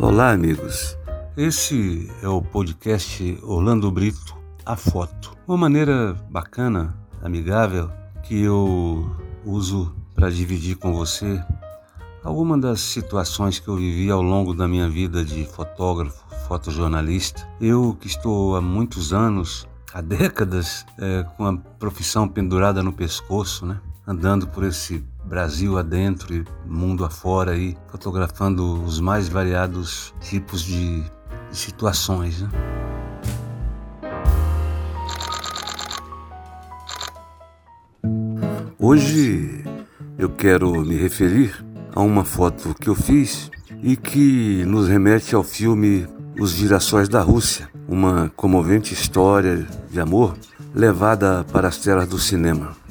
Olá, amigos. Esse é o podcast Orlando Brito, a foto. Uma maneira bacana, amigável, que eu uso para dividir com você algumas das situações que eu vivi ao longo da minha vida de fotógrafo, fotojornalista. Eu que estou há muitos anos, há décadas, é, com a profissão pendurada no pescoço, né? Andando por esse Brasil adentro e mundo afora aí, fotografando os mais variados tipos de, de situações. Né? Hoje eu quero me referir a uma foto que eu fiz e que nos remete ao filme Os Girassóis da Rússia, uma comovente história de amor levada para as telas do cinema.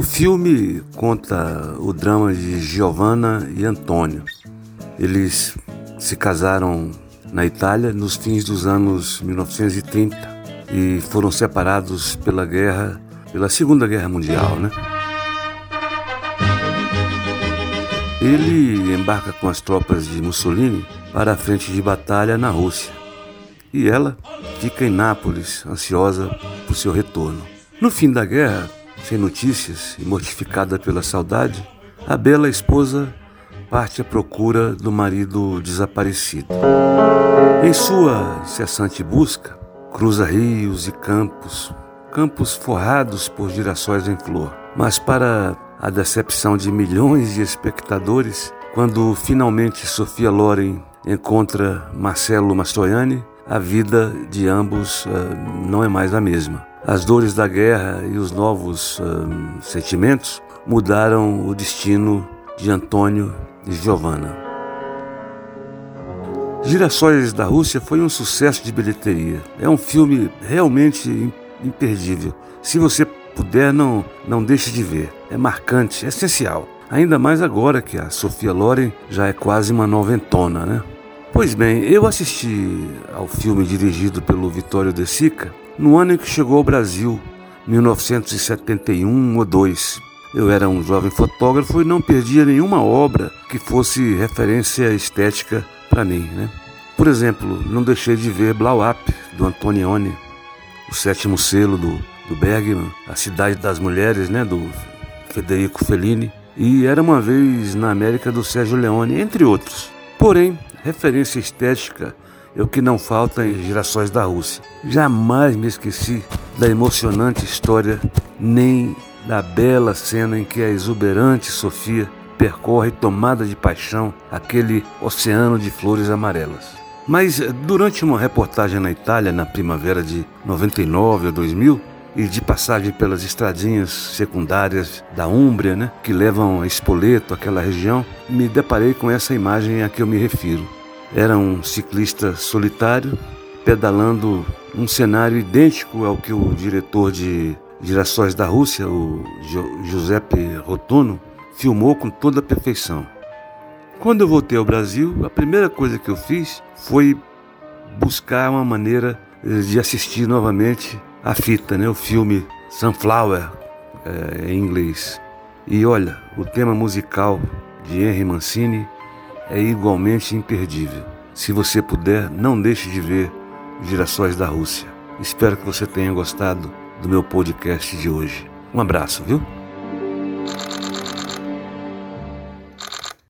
O filme conta o drama de Giovanna e Antônio. Eles se casaram na Itália nos fins dos anos 1930 e foram separados pela guerra, pela Segunda Guerra Mundial, né? Ele embarca com as tropas de Mussolini para a frente de batalha na Rússia. E ela fica em Nápoles, ansiosa por seu retorno. No fim da guerra, sem notícias e mortificada pela saudade, a bela esposa parte à procura do marido desaparecido. Em sua incessante busca, cruza rios e campos, campos forrados por girassóis em flor. Mas para a decepção de milhões de espectadores, quando finalmente Sofia Loren encontra Marcelo Mastroianni, a vida de ambos uh, não é mais a mesma. As dores da guerra e os novos uh, sentimentos mudaram o destino de Antônio e Giovanna. Girassóis da Rússia foi um sucesso de bilheteria. É um filme realmente imperdível. Se você puder, não, não deixe de ver. É marcante, é essencial. Ainda mais agora que a Sofia Loren já é quase uma noventona, né? Pois bem, eu assisti ao filme dirigido pelo Vittorio De Sica no ano em que chegou ao Brasil, 1971 ou 2. Eu era um jovem fotógrafo e não perdia nenhuma obra que fosse referência estética para mim. Né? Por exemplo, não deixei de ver Blau Up, do Antonioni, o sétimo selo do, do Bergman, A Cidade das Mulheres, né, do Federico Fellini, e Era Uma Vez na América, do Sérgio Leone, entre outros. Porém, referência estética é o que não falta em Gerações da Rússia. Jamais me esqueci da emocionante história, nem da bela cena em que a exuberante Sofia percorre tomada de paixão aquele oceano de flores amarelas. Mas eh, durante uma reportagem na Itália na primavera de 99 ou 2000, e de passagem pelas estradinhas secundárias da Úmbria, né, que levam a Espoleto, aquela região, me deparei com essa imagem a que eu me refiro. Era um ciclista solitário pedalando um cenário idêntico ao que o diretor de Girassóis da Rússia, o Giuseppe Rotuno, filmou com toda a perfeição. Quando eu voltei ao Brasil, a primeira coisa que eu fiz foi buscar uma maneira de assistir novamente a fita, né, o filme Sunflower, é, em inglês. E olha, o tema musical de Henry Mancini é igualmente imperdível. Se você puder, não deixe de ver Girassóis da Rússia. Espero que você tenha gostado do meu podcast de hoje. Um abraço, viu?